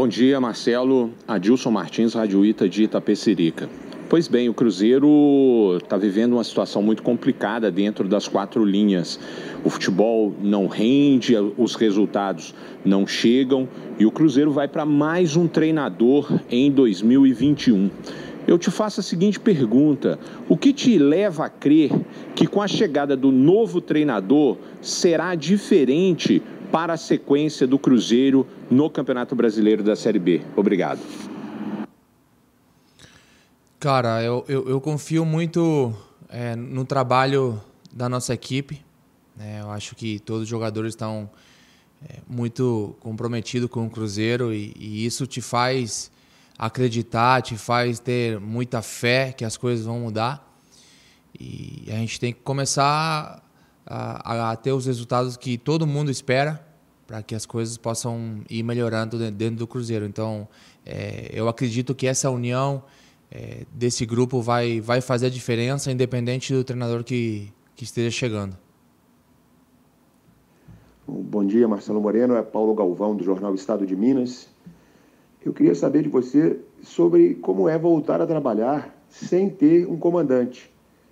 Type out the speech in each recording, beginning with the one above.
Bom dia, Marcelo. Adilson Martins, Rádio Ita de Itapecerica. Pois bem, o Cruzeiro está vivendo uma situação muito complicada dentro das quatro linhas. O futebol não rende, os resultados não chegam e o Cruzeiro vai para mais um treinador em 2021. Eu te faço a seguinte pergunta: o que te leva a crer que com a chegada do novo treinador será diferente para a sequência do Cruzeiro no Campeonato Brasileiro da Série B? Obrigado. Cara, eu, eu, eu confio muito é, no trabalho da nossa equipe. Né? Eu acho que todos os jogadores estão é, muito comprometidos com o Cruzeiro e, e, isso te faz acreditar, te faz ter muita fé que as coisas vão mudar. E a gente tem que começar a, a ter os resultados que todo mundo espera para que as coisas possam ir melhorando dentro do Cruzeiro. Então, é, eu acredito que essa união é, desse grupo vai, vai fazer a diferença, independente do treinador que, que esteja chegando. Bom dia, Marcelo Moreno. É Paulo Galvão, do Jornal Estado de Minas. Eu queria saber de você sobre como é voltar a trabalhar sem ter um comandante.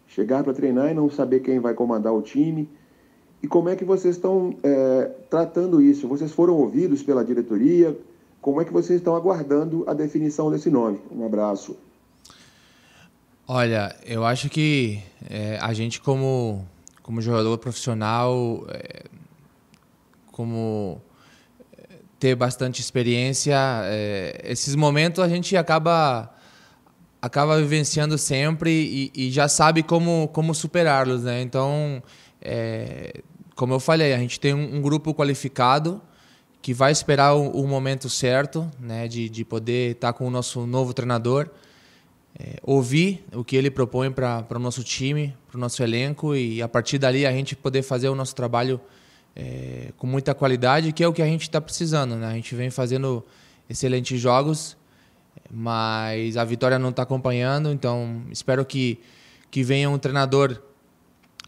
Chegar para treinar e não saber quem vai comandar o time. E como é que vocês estão é, tratando isso? Vocês foram ouvidos pela diretoria? Como é que vocês estão aguardando a definição desse nome? Um abraço. Olha, eu acho que é, a gente como, como jogador profissional, é, como é, ter bastante experiência, é, esses momentos a gente acaba acaba vivenciando sempre e, e já sabe como como superá-los, né? Então, é, como eu falei, a gente tem um, um grupo qualificado que vai esperar o, o, momento certo, né, de, de poder estar com o nosso novo treinador é, ouvir o que ele propõe para o nosso time, para o nosso elenco e a partir dali a gente poder fazer o nosso trabalho é, com muita qualidade, que é o que a gente está precisando. Né? A gente vem fazendo excelentes jogos, mas a vitória não está acompanhando, então espero que, que venha um treinador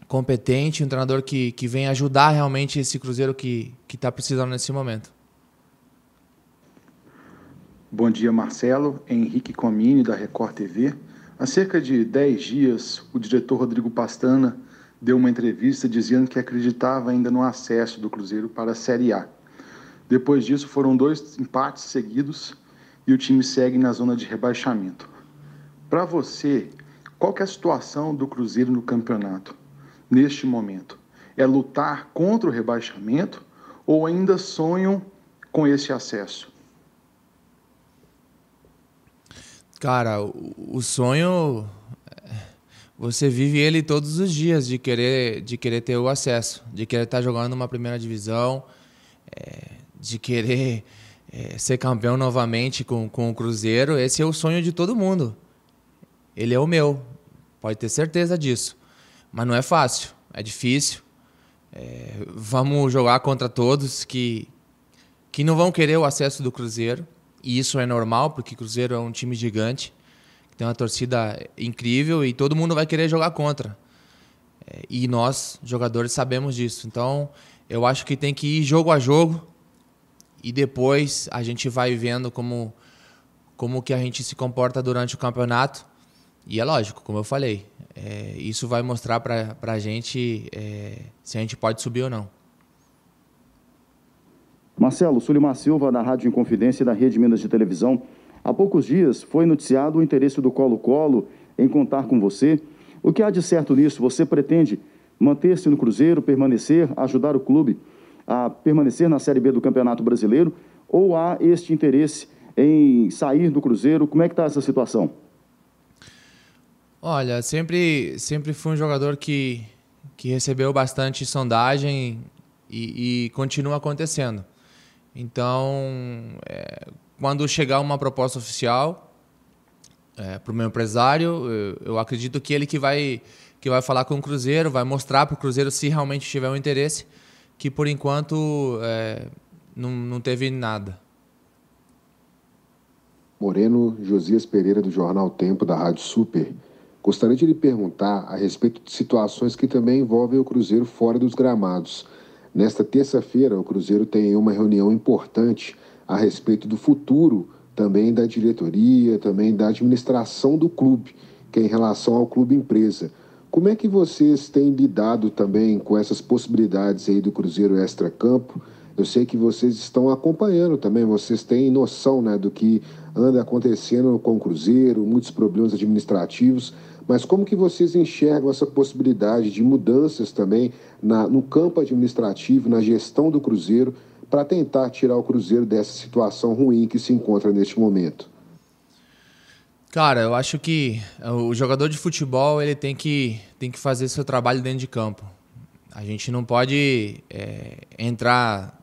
competente, um treinador que, que venha ajudar realmente esse Cruzeiro que está precisando nesse momento. Bom dia, Marcelo. Henrique Comini, da Record TV. Há cerca de 10 dias, o diretor Rodrigo Pastana deu uma entrevista dizendo que acreditava ainda no acesso do Cruzeiro para a Série A. Depois disso, foram dois empates seguidos e o time segue na zona de rebaixamento. Para você, qual é a situação do Cruzeiro no campeonato neste momento? É lutar contra o rebaixamento ou ainda sonham com esse acesso? Cara, o, sonho você vive ele todos os dias de querer de querer ter o acesso, de querer estar jogando numa primeira divisão, é, de querer é, ser campeão novamente com, com o Cruzeiro. Esse é o sonho de todo mundo. Ele é o meu, pode ter certeza disso. Mas não é fácil, é difícil. É, vamos jogar contra todos que que não vão querer o acesso do Cruzeiro. E isso é normal, porque Cruzeiro é um time gigante, tem uma torcida incrível e todo mundo vai querer jogar contra. É, e nós, jogadores, sabemos disso. Então, eu acho que tem que ir jogo a jogo e depois a gente vai vendo como como que a gente se comporta durante o campeonato. E é lógico, como eu falei, é, isso vai mostrar para a gente é, se a gente pode subir ou não. Marcelo, Sulimar Silva, da Rádio Inconfidência e da Rede Minas de Televisão. Há poucos dias foi noticiado o interesse do Colo-Colo em contar com você. O que há de certo nisso? Você pretende manter-se no Cruzeiro, permanecer, ajudar o clube a permanecer na Série B do Campeonato Brasileiro? Ou há este interesse em sair do Cruzeiro? Como é que está essa situação? Olha, sempre, sempre fui um jogador que, que recebeu bastante sondagem e, e continua acontecendo. Então, é, quando chegar uma proposta oficial é, para o meu empresário, eu, eu, acredito que ele que vai que vai falar com o Cruzeiro, vai mostrar para o Cruzeiro se realmente tiver um interesse, que por enquanto é, não, não teve nada. Moreno Josias Pereira, do Jornal Tempo, da Rádio Super. Gostaria de lhe perguntar a respeito de situações que também envolvem o Cruzeiro fora dos gramados. Nesta terça-feira, o Cruzeiro tem uma reunião importante a respeito do futuro também da diretoria, também da administração do clube, que é em relação ao clube empresa. Como é que vocês têm lidado também com essas possibilidades aí do Cruzeiro Extra-Campo? Eu sei que vocês estão acompanhando também, vocês têm noção né, do que anda acontecendo com o Cruzeiro, muitos problemas administrativos, mas como que vocês enxergam essa possibilidade de mudanças também na, no campo administrativo, na gestão do Cruzeiro, para tentar tirar o Cruzeiro dessa situação ruim que se encontra neste momento? Cara, eu acho que o jogador de futebol ele tem que, tem que fazer seu trabalho dentro de campo. A gente não pode é, entrar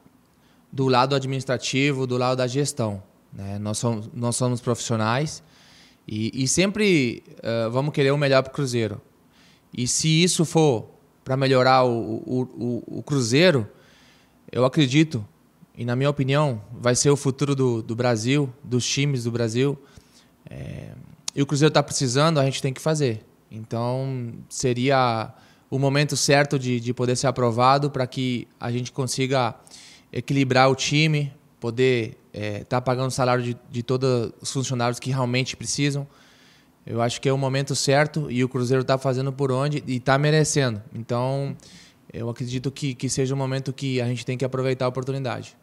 do lado administrativo, do lado da gestão. Né? Nós, somos, nós somos profissionais e, e sempre uh, vamos querer o melhor para o Cruzeiro. E se isso for para melhorar o, o, o, o Cruzeiro, eu acredito e na minha opinião, vai ser o futuro do, do Brasil, dos times do Brasil. É, e o Cruzeiro está precisando, a gente tem que fazer. Então, seria o momento certo de, de poder ser aprovado para que a gente consiga equilibrar o time, poder estar é, tá pagando o salário de, de todos os funcionários que realmente precisam. Eu acho que é o momento certo e o Cruzeiro está fazendo por onde e está merecendo. Então, eu acredito que, que seja um momento que a gente tem que aproveitar a oportunidade.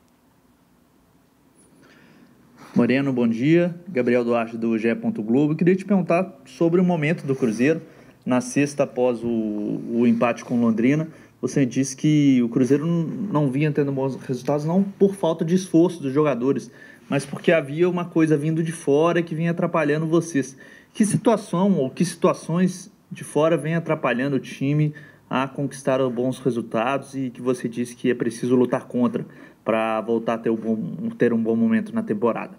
Moreno, bom dia. Gabriel Duarte do GE. Globo. Queria te perguntar sobre o momento do Cruzeiro na sexta após o, o empate com Londrina. Você disse que o Cruzeiro não vinha tendo bons resultados, não por falta de esforço dos jogadores, mas porque havia uma coisa vindo de fora que vinha atrapalhando vocês. Que situação ou que situações de fora vem atrapalhando o time a conquistar bons resultados e que você disse que é preciso lutar contra para voltar a ter um, bom, ter um bom momento na temporada?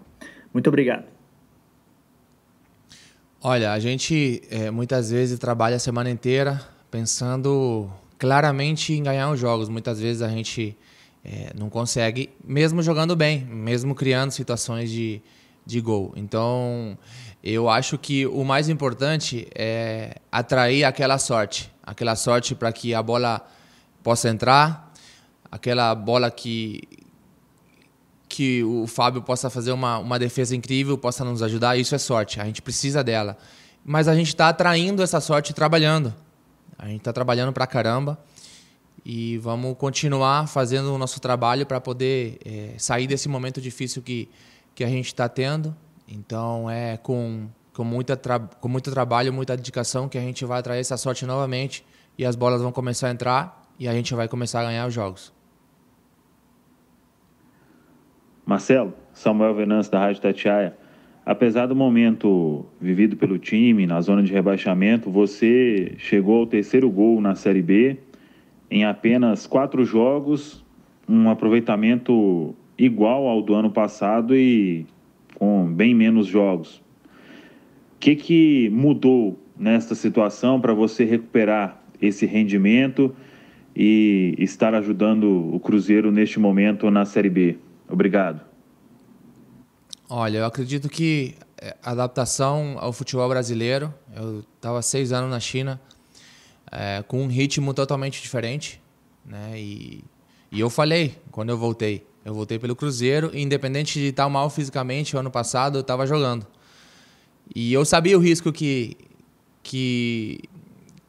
Muito obrigado. Olha, a gente é, muitas vezes trabalha a semana inteira pensando claramente em ganhar os jogos. Muitas vezes a gente é, não consegue, mesmo jogando bem, mesmo criando situações de, de gol. Então, eu acho que o mais importante é atrair aquela sorte aquela sorte para que a bola possa entrar, aquela bola que, que o Fábio possa fazer uma, uma defesa incrível, possa nos ajudar, isso é sorte, a gente precisa dela. Mas a gente está atraindo essa sorte trabalhando. A gente está trabalhando para caramba e vamos continuar fazendo o nosso trabalho para poder é, sair desse momento difícil que, que a gente está tendo. Então é com, com, muita com muito trabalho, muita dedicação que a gente vai atrair essa sorte novamente e as bolas vão começar a entrar e a gente vai começar a ganhar os jogos. Marcelo, Samuel Venâncio da Rádio Tatiaia. Apesar do momento vivido pelo time na zona de rebaixamento, você chegou ao terceiro gol na Série B em apenas quatro jogos, um aproveitamento igual ao do ano passado e com bem menos jogos. O que, que mudou nesta situação para você recuperar esse rendimento e estar ajudando o Cruzeiro neste momento na Série B? Obrigado. Olha, eu acredito que é, a adaptação ao futebol brasileiro, eu estava seis anos na China, é, com um ritmo totalmente diferente, né? E, e eu falei quando eu voltei, eu voltei pelo Cruzeiro, e independente de estar mal fisicamente, o ano passado eu estava jogando. E eu sabia o risco que, que,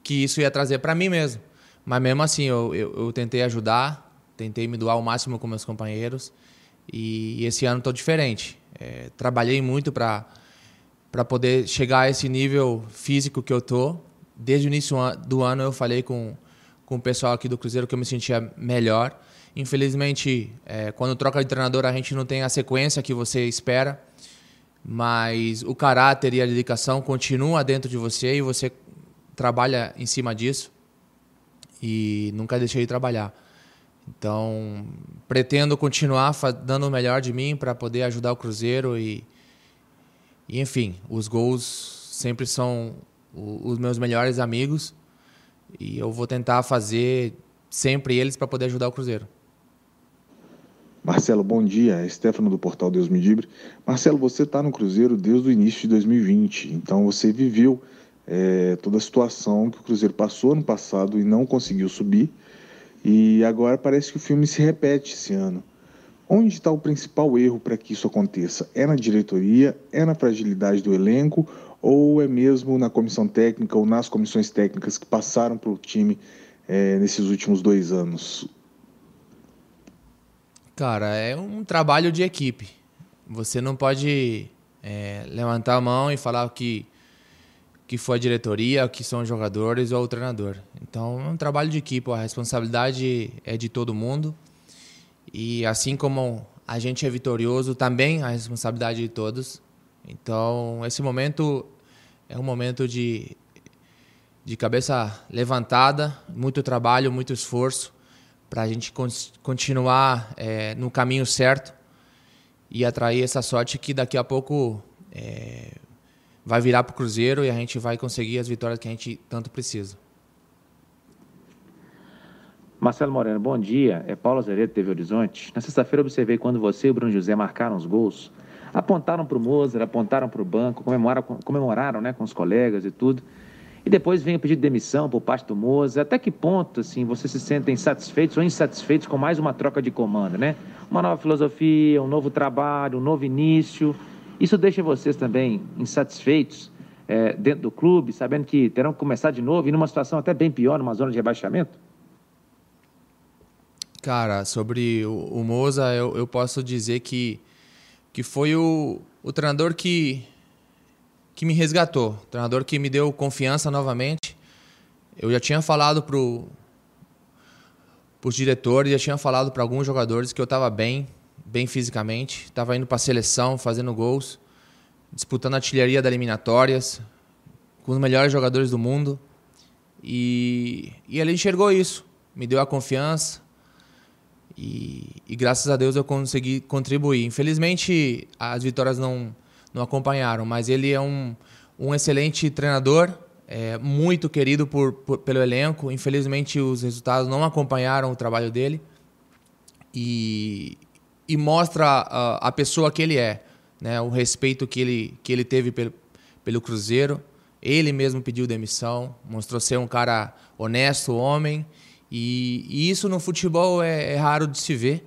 que isso ia trazer para mim mesmo. Mas mesmo assim, eu, eu, eu tentei ajudar, tentei me doar ao máximo com meus companheiros. E, e esse ano estou diferente. É, trabalhei muito para para poder chegar a esse nível físico que eu tô. Desde o início do ano eu falei com, com o pessoal aqui do Cruzeiro que eu me sentia melhor. Infelizmente, é, quando troca de treinador a gente não tem a sequência que você espera, mas o caráter e a dedicação continua dentro de você e você trabalha em cima disso. E nunca deixei de trabalhar. Então, pretendo continuar dando o melhor de mim para poder ajudar o Cruzeiro e, e, enfim, os gols sempre são os meus melhores amigos e eu vou tentar fazer sempre eles para poder ajudar o Cruzeiro. Marcelo, bom dia. É Stefano do Portal Deus Me Libre. Marcelo, você está no Cruzeiro desde o início de 2020, então você viveu é, toda a situação que o Cruzeiro passou no passado e não conseguiu subir e agora parece que o filme se repete esse ano. Onde está o principal erro para que isso aconteça? É na diretoria? É na fragilidade do elenco? Ou é mesmo na comissão técnica ou nas comissões técnicas que passaram para o time é, nesses últimos dois anos? Cara, é um trabalho de equipe. Você não pode é, levantar a mão e falar que que foi a diretoria, que são os jogadores ou o treinador. Então é um trabalho de equipe, a responsabilidade é de todo mundo. E assim como a gente é vitorioso, também a responsabilidade de todos. Então esse momento é um momento de, de cabeça levantada, muito trabalho, muito esforço para a gente continuar é, no caminho certo e atrair essa sorte que daqui a pouco é, vai virar para o Cruzeiro e a gente vai conseguir as vitórias que a gente tanto precisa. Marcelo Moreno, bom dia. É Paulo Azeredo, TV Horizonte. Na sexta-feira observei quando você e o Bruno José marcaram os gols. Apontaram para o Mozer, apontaram para o banco, comemoraram, comemoraram né, com os colegas e tudo. E depois vem o pedido de demissão por parte do Mozer. Até que ponto assim, vocês se sentem satisfeitos ou insatisfeitos com mais uma troca de comando, né? Uma nova filosofia, um novo trabalho, um novo início. Isso deixa vocês também insatisfeitos é, dentro do clube, sabendo que terão que começar de novo e numa situação até bem pior, numa zona de rebaixamento? Cara, sobre o, o Moza, eu, eu, posso dizer que, que foi o, o treinador que, que me resgatou, treinador que me deu confiança novamente. Eu já tinha falado para os diretores, já tinha falado para alguns jogadores que eu estava bem, bem fisicamente, estava indo para a seleção, fazendo gols, disputando a artilharia das eliminatórias, com os melhores jogadores do mundo. E, e ele enxergou isso, me deu a confiança e, e graças a Deus eu consegui contribuir. Infelizmente as vitórias não, não acompanharam, mas ele é um, um excelente treinador, é, muito querido por, por, pelo elenco. Infelizmente os resultados não acompanharam o trabalho dele. E, e mostra a, a pessoa que ele é, né? O respeito que ele que ele teve pelo, pelo Cruzeiro. Ele mesmo pediu demissão, mostrou ser um cara honesto, homem, e, e isso no futebol é, é, raro de se ver.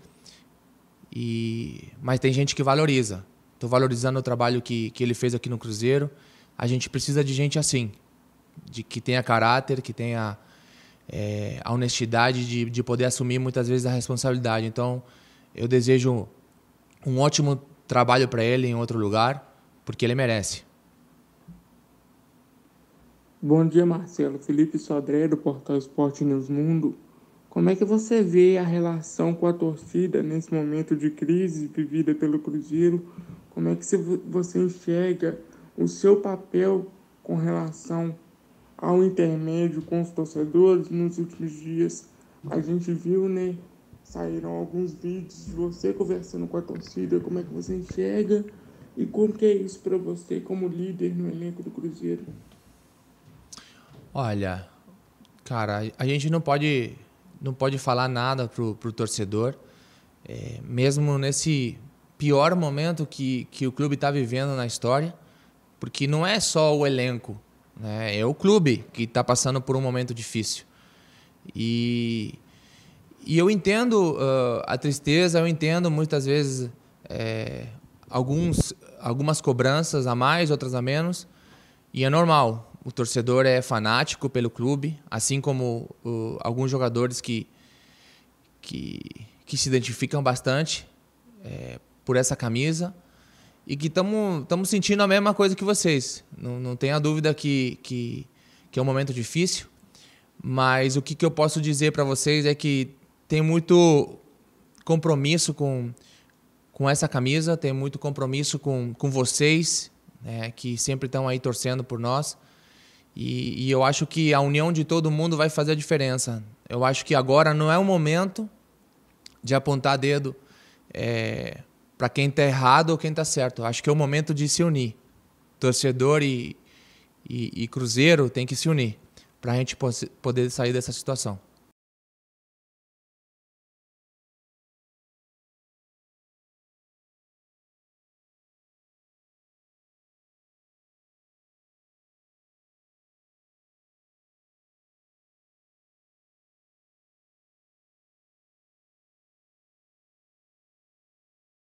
E, mas tem gente que valoriza. Estou valorizando o trabalho que, que ele fez aqui no Cruzeiro. A gente precisa de gente assim, de que tenha caráter, que tenha é, a honestidade de, de poder assumir muitas vezes a responsabilidade. Então, eu desejo um ótimo trabalho para ele em outro lugar, porque ele merece. Bom dia, Marcelo. Felipe Sodré, do Portal Esporte News Mundo. Como é que você vê a relação com a torcida nesse momento de crise vivida pelo Cruzeiro? Como é que você enxerga o seu papel com relação ao intermédio com os torcedores nos últimos dias? A gente viu, né, saíram alguns vídeos de você conversando com a torcida, como é que você enxerga e como que é isso para você como líder no elenco do Cruzeiro? Olha, cara, a gente não pode não pode falar nada pro, pro torcedor, é, mesmo nesse pior momento que, que o clube está vivendo na história, porque não é só o elenco, né? é o clube que está passando por um momento difícil. E e eu entendo uh, a tristeza, eu entendo muitas vezes é, alguns, algumas cobranças a mais, outras a menos, e é normal. O torcedor é fanático pelo clube, assim como uh, alguns jogadores que, que, que se identificam bastante é, por essa camisa e que estamos sentindo a mesma coisa que vocês. Não, não tenha dúvida que, que, que é um momento difícil, mas o que, que eu posso dizer para vocês é que tem muito compromisso com, com essa camisa, tem muito compromisso com, com vocês, né, que sempre estão aí torcendo por nós. E, e, eu acho que a união de todo mundo vai fazer a diferença. Eu acho que agora não é o momento de apontar dedo é, para quem está errado ou quem está certo. Acho que é o momento de se unir. Torcedor e, e, e Cruzeiro tem que se unir para a gente poder sair dessa situação.